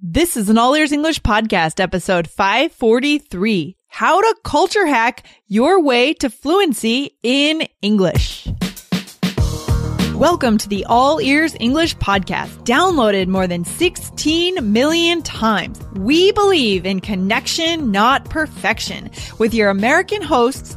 This is an All Ears English podcast, episode 543 How to Culture Hack Your Way to Fluency in English. Welcome to the All Ears English podcast, downloaded more than 16 million times. We believe in connection, not perfection, with your American hosts,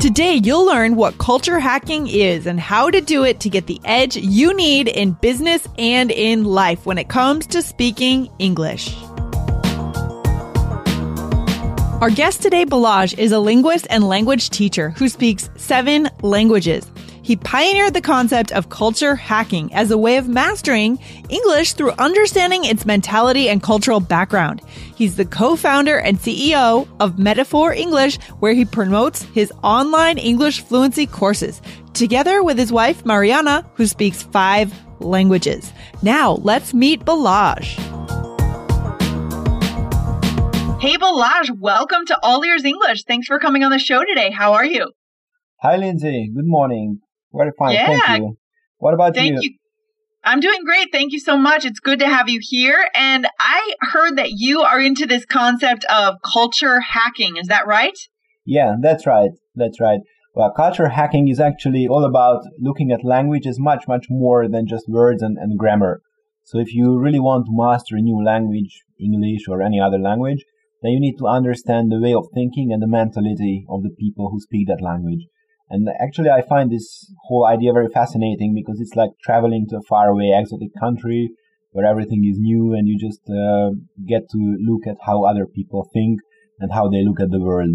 Today, you'll learn what culture hacking is and how to do it to get the edge you need in business and in life when it comes to speaking English. Our guest today, Balazs, is a linguist and language teacher who speaks seven languages. He pioneered the concept of culture hacking as a way of mastering English through understanding its mentality and cultural background. He's the co-founder and CEO of Metaphor English, where he promotes his online English fluency courses, together with his wife, Mariana, who speaks five languages. Now, let's meet Balazs. Hey, Balazs, welcome to All Ears English. Thanks for coming on the show today. How are you? Hi, Lindsay. Good morning. Very fine. Yeah. Thank you. What about Thank you. I'm doing great. Thank you so much. It's good to have you here. And I heard that you are into this concept of culture hacking. Is that right? Yeah, that's right. That's right. Well, culture hacking is actually all about looking at language as much, much more than just words and, and grammar. So if you really want to master a new language, English or any other language, then you need to understand the way of thinking and the mentality of the people who speak that language. And actually, I find this whole idea very fascinating because it's like traveling to a faraway exotic country where everything is new and you just uh, get to look at how other people think and how they look at the world.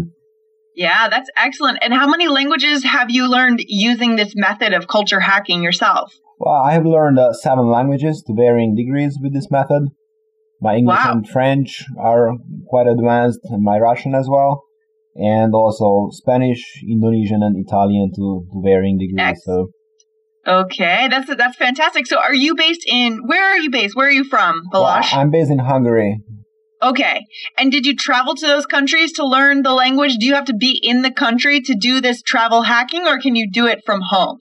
Yeah, that's excellent. And how many languages have you learned using this method of culture hacking yourself? Well, I have learned uh, seven languages to varying degrees with this method. My English Wow. and French are quite advanced, and my Russian as well, and also Spanish, Indonesian, and Italian to, to varying degrees. So, Okay, that's that's fantastic. So, are you based in? Where are you based? Where are you from, well, I'm based in Hungary. Okay. And did you travel to those countries to learn the language? Do you have to be in the country to do this travel hacking or can you do it from home?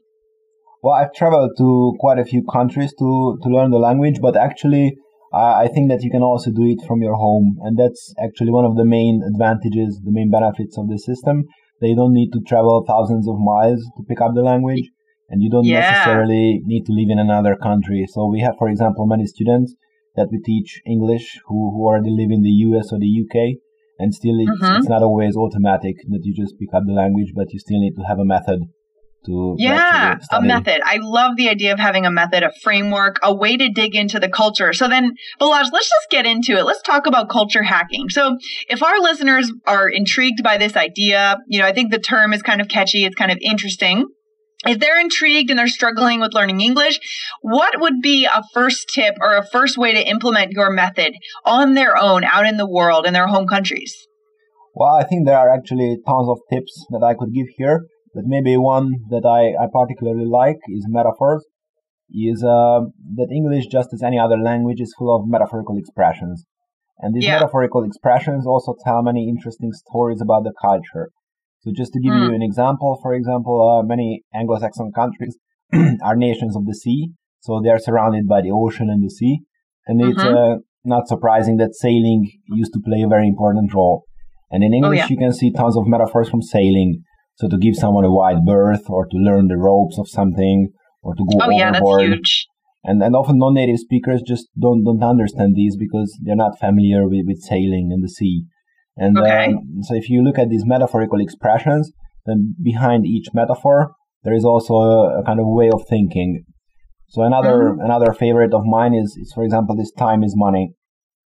Well, I've traveled to quite a few countries to, to learn the language, but actually, I think that you can also do it from your home. And that's actually one of the main advantages, the main benefits of the system. They don't need to travel thousands of miles to pick up the language, and you don't Yeah. necessarily need to live in another country. So we have, for example, many students that we teach English who, who already live in the US or the UK, and still it's, Mhm. it's not always automatic that you just pick up the language, but you still need to have a method to Yeah, a method. I love the idea of having a method, a framework, a way to dig into the culture. So then, Balazs, let's just get into it. Let's talk about culture hacking. So if our listeners are intrigued by this idea, you know, I think the term is kind of catchy. It's kind of interesting. If they're intrigued and they're struggling with learning English, what would be a first tip or a first way to implement your method on their own out in the world in their home countries? Well, I think there are actually tons of tips that I could give here, but maybe one that I, I particularly like is metaphors. Is uh, that English, just as any other language, is full of metaphorical expressions, and these Yeah. metaphorical expressions also tell many interesting stories about the culture. So, just to give Mm. you an example, for example, uh, many Anglo-Saxon countries are nations of the sea, so they are surrounded by the ocean and the sea, and it's Mhm. uh, not surprising that sailing used to play a very important role. And in English, Oh, yeah. you can see tons of metaphors from sailing. So to give someone a wide berth, or to learn the ropes of something, or to go Oh, yeah, that's overboard. huge. And and often non-native speakers just don't don't understand these because they're not familiar with, with sailing and the sea. And Okay. um, so if you look at these metaphorical expressions, then behind each metaphor there is also a, a kind of way of thinking. So another Mm-hmm. another favorite of mine is, is for example this time is money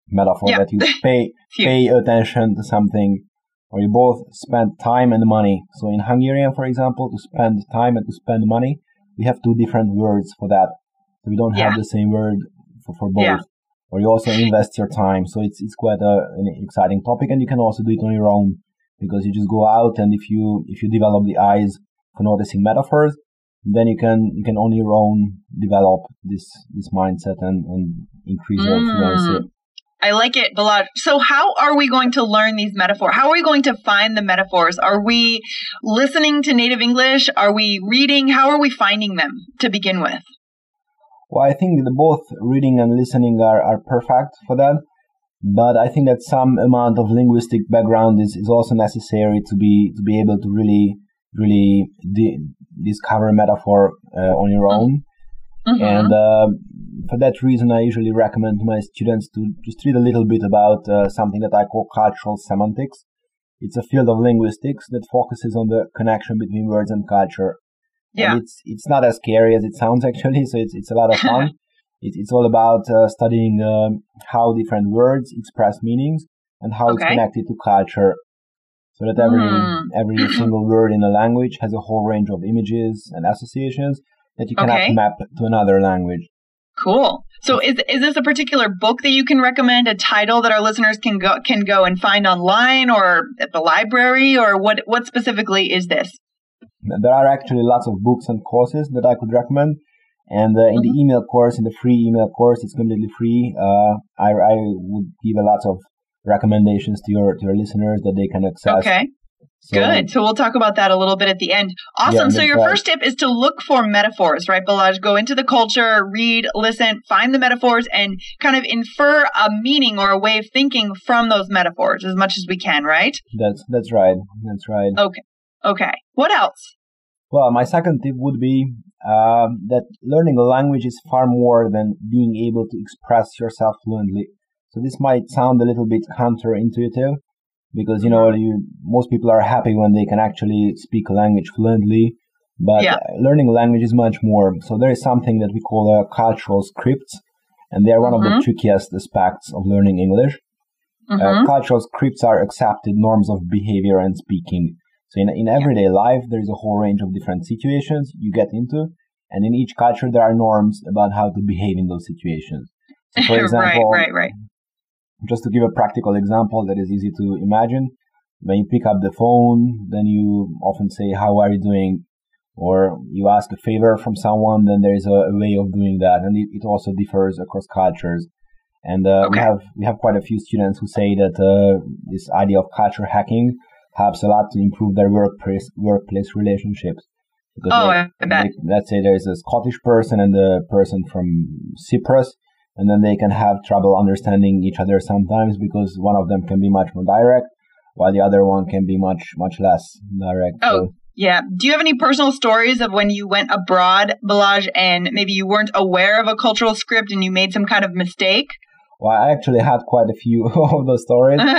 metaphor Yeah. that you pay pay attention to something or you both spend time and money. So in Hungarian, for example, to spend time and to spend money, we have two different words for that. So we don't have the same word for, for both. Yeah. or you also invest your time. So it's it's quite a, an exciting topic, and you can also do it on your own because you just go out and if you if you develop the eyes for noticing metaphors, then you can you can on your own develop this this mindset and, and increase your mm. fluency. I like it, Balazs. So, how are we going to learn these metaphors? How are we going to find the metaphors? Are we listening to native English? Are we reading? How are we finding them to begin with? Well, I think the both reading and listening are, are perfect for that. But I think that some amount of linguistic background is, is also necessary to be to be able to really really di- discover a metaphor uh, on your own. Mm-hmm. And uh, for that reason, I usually recommend my students to just read a little bit about uh, something that I call cultural semantics. It's a field of linguistics that focuses on the connection between words and culture. Yeah. And it's it's not as scary as it sounds actually, so it's it's a lot of fun. it, it's all about uh, studying um, how different words express meanings and how okay. it's connected to culture. So that every mm. every single word in a language has a whole range of images and associations that you cannot okay. map to another language. Cool. So is is this a particular book that you can recommend, a title that our listeners can go can go and find online or at the library or what what specifically is this? There are actually lots of books and courses that I could recommend. And uh, in mm-hmm. the email course, in the free email course, it's completely free. Uh, I, I would give a lot of recommendations to your to your listeners that they can access. Okay. So, Good. So we'll talk about that a little bit at the end. Awesome. Yeah, so your first tip is to look for metaphors, right, Balazs? Go into the culture, read, listen, find the metaphors, and kind of infer a meaning or a way of thinking from those metaphors as much as we can, right? That's that's right. That's right. Okay. Okay. What else? Well, my second tip would be uh, that learning a language is far more than being able to express yourself fluently. So this might sound a little bit counterintuitive, because you know you most people are happy when they can actually speak a language fluently but yeah. learning a language is much more so there is something that we call a cultural scripts and they are one mm-hmm. of the mm-hmm. trickiest aspects of learning english uh, mm-hmm. uh, cultural scripts are accepted norms of behavior and speaking so in, in everyday life there is a whole range of different situations you get into and in each culture there are norms about how to behave in those situations so for example right right right just to give a practical example that is easy to imagine, when you pick up the phone, then you often say, How are you doing? Or you ask a favor from someone, then there is a, a way of doing that. And it, it also differs across cultures. And uh, okay. we have we have quite a few students who say that uh, this idea of culture hacking helps a lot to improve their workplace workplace relationships. Because oh, they, I bet. They, let's say there's a Scottish person and a person from Cyprus and then they can have trouble understanding each other sometimes because one of them can be much more direct while the other one can be much much less direct. Oh so, yeah. Do you have any personal stories of when you went abroad Balazs and maybe you weren't aware of a cultural script and you made some kind of mistake? Well i actually had quite a few of those stories.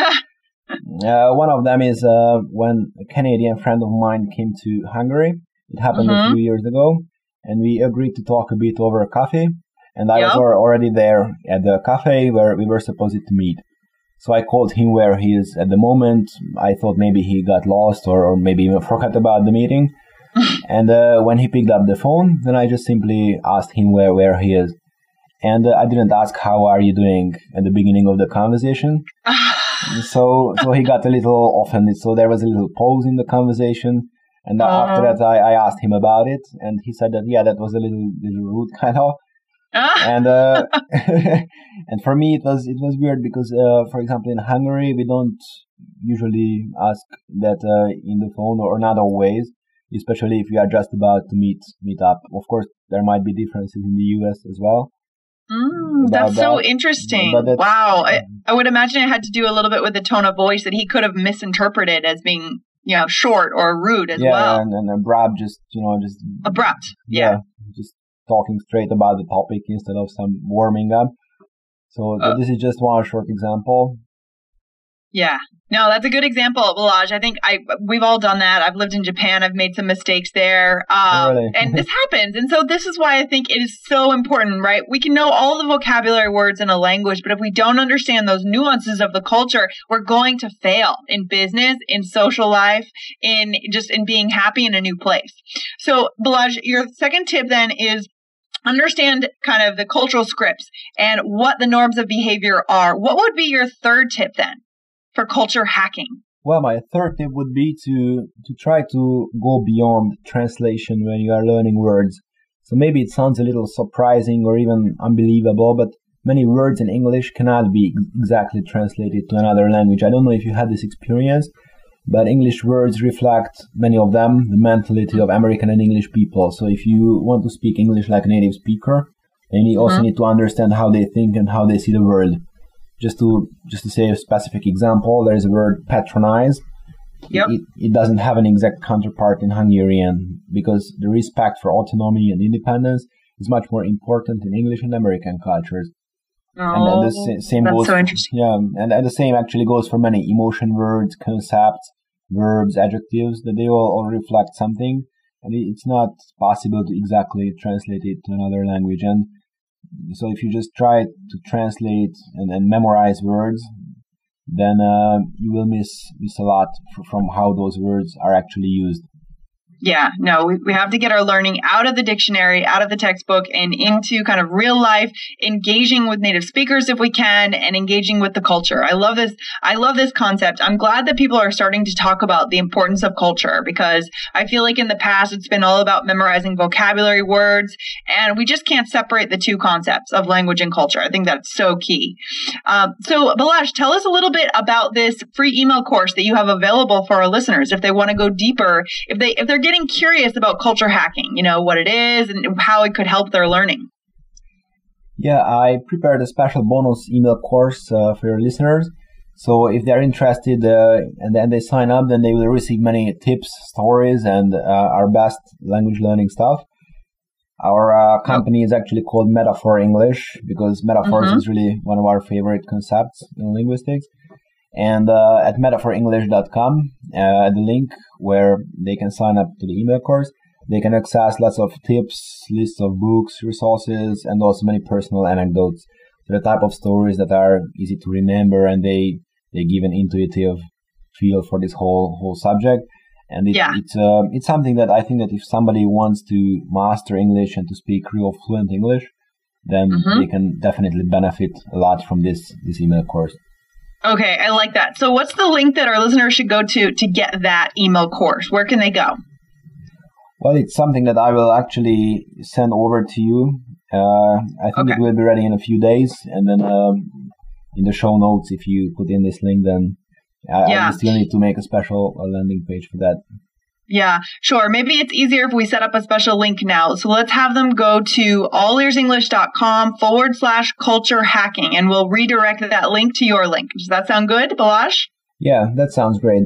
Uh, one of them is uh, when a canadian friend of mine came to hungary. It happened mm-hmm. a few years ago and we agreed to talk a bit over a coffee and I was already there at the cafe where we were supposed to meet. So I called him where he is at the moment. I thought maybe he got lost or, or maybe even forgot about the meeting. and uh, when he picked up the phone, then I just simply asked him where, where he is. And uh, I didn't ask how are you doing at the beginning of the conversation. so so he got a little offended. So there was a little pause in the conversation. And uh-huh. after that, I, I asked him about it, and he said that yeah, that was a little little rude, kind of. And uh, and for me it was it was weird because uh, for example in Hungary we don't usually ask that uh, in the phone or not always especially if you are just about to meet meet up. Of course there might be differences in the US as well. Mm, that's that. so interesting. Wow. I, I would imagine it had to do a little bit with the tone of voice that he could have misinterpreted as being you know short or rude as yeah, well. and, and abrupt just you know just abrupt yeah, yeah just talking straight about the topic instead of some warming up. So uh, this is just one short example. Yeah. No, that's a good example, Balazs. I think I we've all done that. I've lived in Japan. I've made some mistakes there. Um, really? and this happens. And so this is why I think it is so important, right? We can know all the vocabulary words in a language, but if we don't understand those nuances of the culture, we're going to fail in business, in social life, in just in being happy in a new place. So, Balazs, your second tip then is understand kind of the cultural scripts and what the norms of behavior are, what would be your third tip then for culture hacking? Well, my third tip would be to, to try to go beyond translation when you are learning words. So maybe it sounds a little surprising or even unbelievable, but many words in English cannot be exactly translated to another language. I don't know if you had this experience, but English words reflect many of them the mentality of American and English people. So if you want to speak English like a native speaker, then you also mm-hmm. need to understand how they think and how they see the world. Just to just to say a specific example, there's a word patronize. Yep. It, it doesn't have an exact counterpart in Hungarian because the respect for autonomy and independence is much more important in English and American cultures. Oh, and, the same that's goes, so interesting. Yeah, and, and the same actually goes for many emotion words, concepts, verbs, adjectives that they all, all reflect something, and it's not possible to exactly translate it to another language. And so, if you just try to translate and, and memorize words, then uh, you will miss miss a lot from how those words are actually used. Yeah, no, we, we have to get our learning out of the dictionary, out of the textbook, and into kind of real life, engaging with native speakers if we can, and engaging with the culture. I love this. I love this concept. I'm glad that people are starting to talk about the importance of culture because I feel like in the past it's been all about memorizing vocabulary words, and we just can't separate the two concepts of language and culture. I think that's so key. Um, so, Balazs, tell us a little bit about this free email course that you have available for our listeners if they want to go deeper, if they if they're getting getting curious about culture hacking, you know, what it is and how it could help their learning. Yeah, I prepared a special bonus email course uh, for your listeners. So if they're interested uh, and then they sign up, then they will receive many tips, stories, and uh, our best language learning stuff. Our uh, company is actually called Metaphor English because metaphors mm-hmm. is really one of our favorite concepts in linguistics and uh, at metaphorenglish.com, uh, the link where they can sign up to the email course, they can access lots of tips, lists of books, resources, and also many personal anecdotes. So the type of stories that are easy to remember and they they give an intuitive feel for this whole whole subject. And it, yeah. it's uh, it's something that I think that if somebody wants to master English and to speak real fluent English, then mm-hmm. they can definitely benefit a lot from this this email course. Okay, I like that. So, what's the link that our listeners should go to to get that email course? Where can they go? Well, it's something that I will actually send over to you. Uh, I think okay. it will be ready in a few days, and then um, in the show notes, if you put in this link, then I, yeah. I still need to make a special landing page for that. Yeah, sure. Maybe it's easier if we set up a special link now. So let's have them go to allearsenglish.com forward slash culture hacking and we'll redirect that link to your link. Does that sound good, Balazs? Yeah, that sounds great.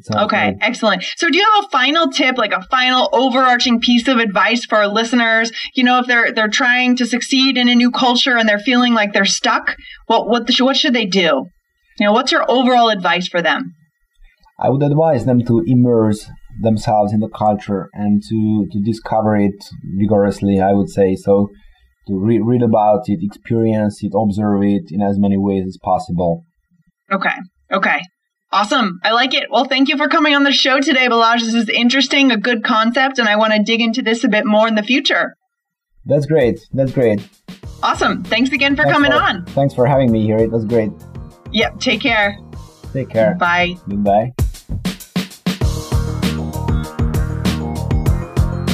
Sounds okay, great. excellent. So do you have a final tip, like a final overarching piece of advice for our listeners? You know, if they're they're trying to succeed in a new culture and they're feeling like they're stuck, what what the, what should they do? You know, what's your overall advice for them? I would advise them to immerse themselves in the culture and to, to discover it vigorously, I would say. So to re- read about it, experience it, observe it in as many ways as possible. Okay. Okay. Awesome. I like it. Well, thank you for coming on the show today, Balazs. This is interesting, a good concept, and I want to dig into this a bit more in the future. That's great. That's great. Awesome. Thanks again for thanks coming for, on. Thanks for having me here. It was great. Yep. Take care. Take care. Bye. Goodbye.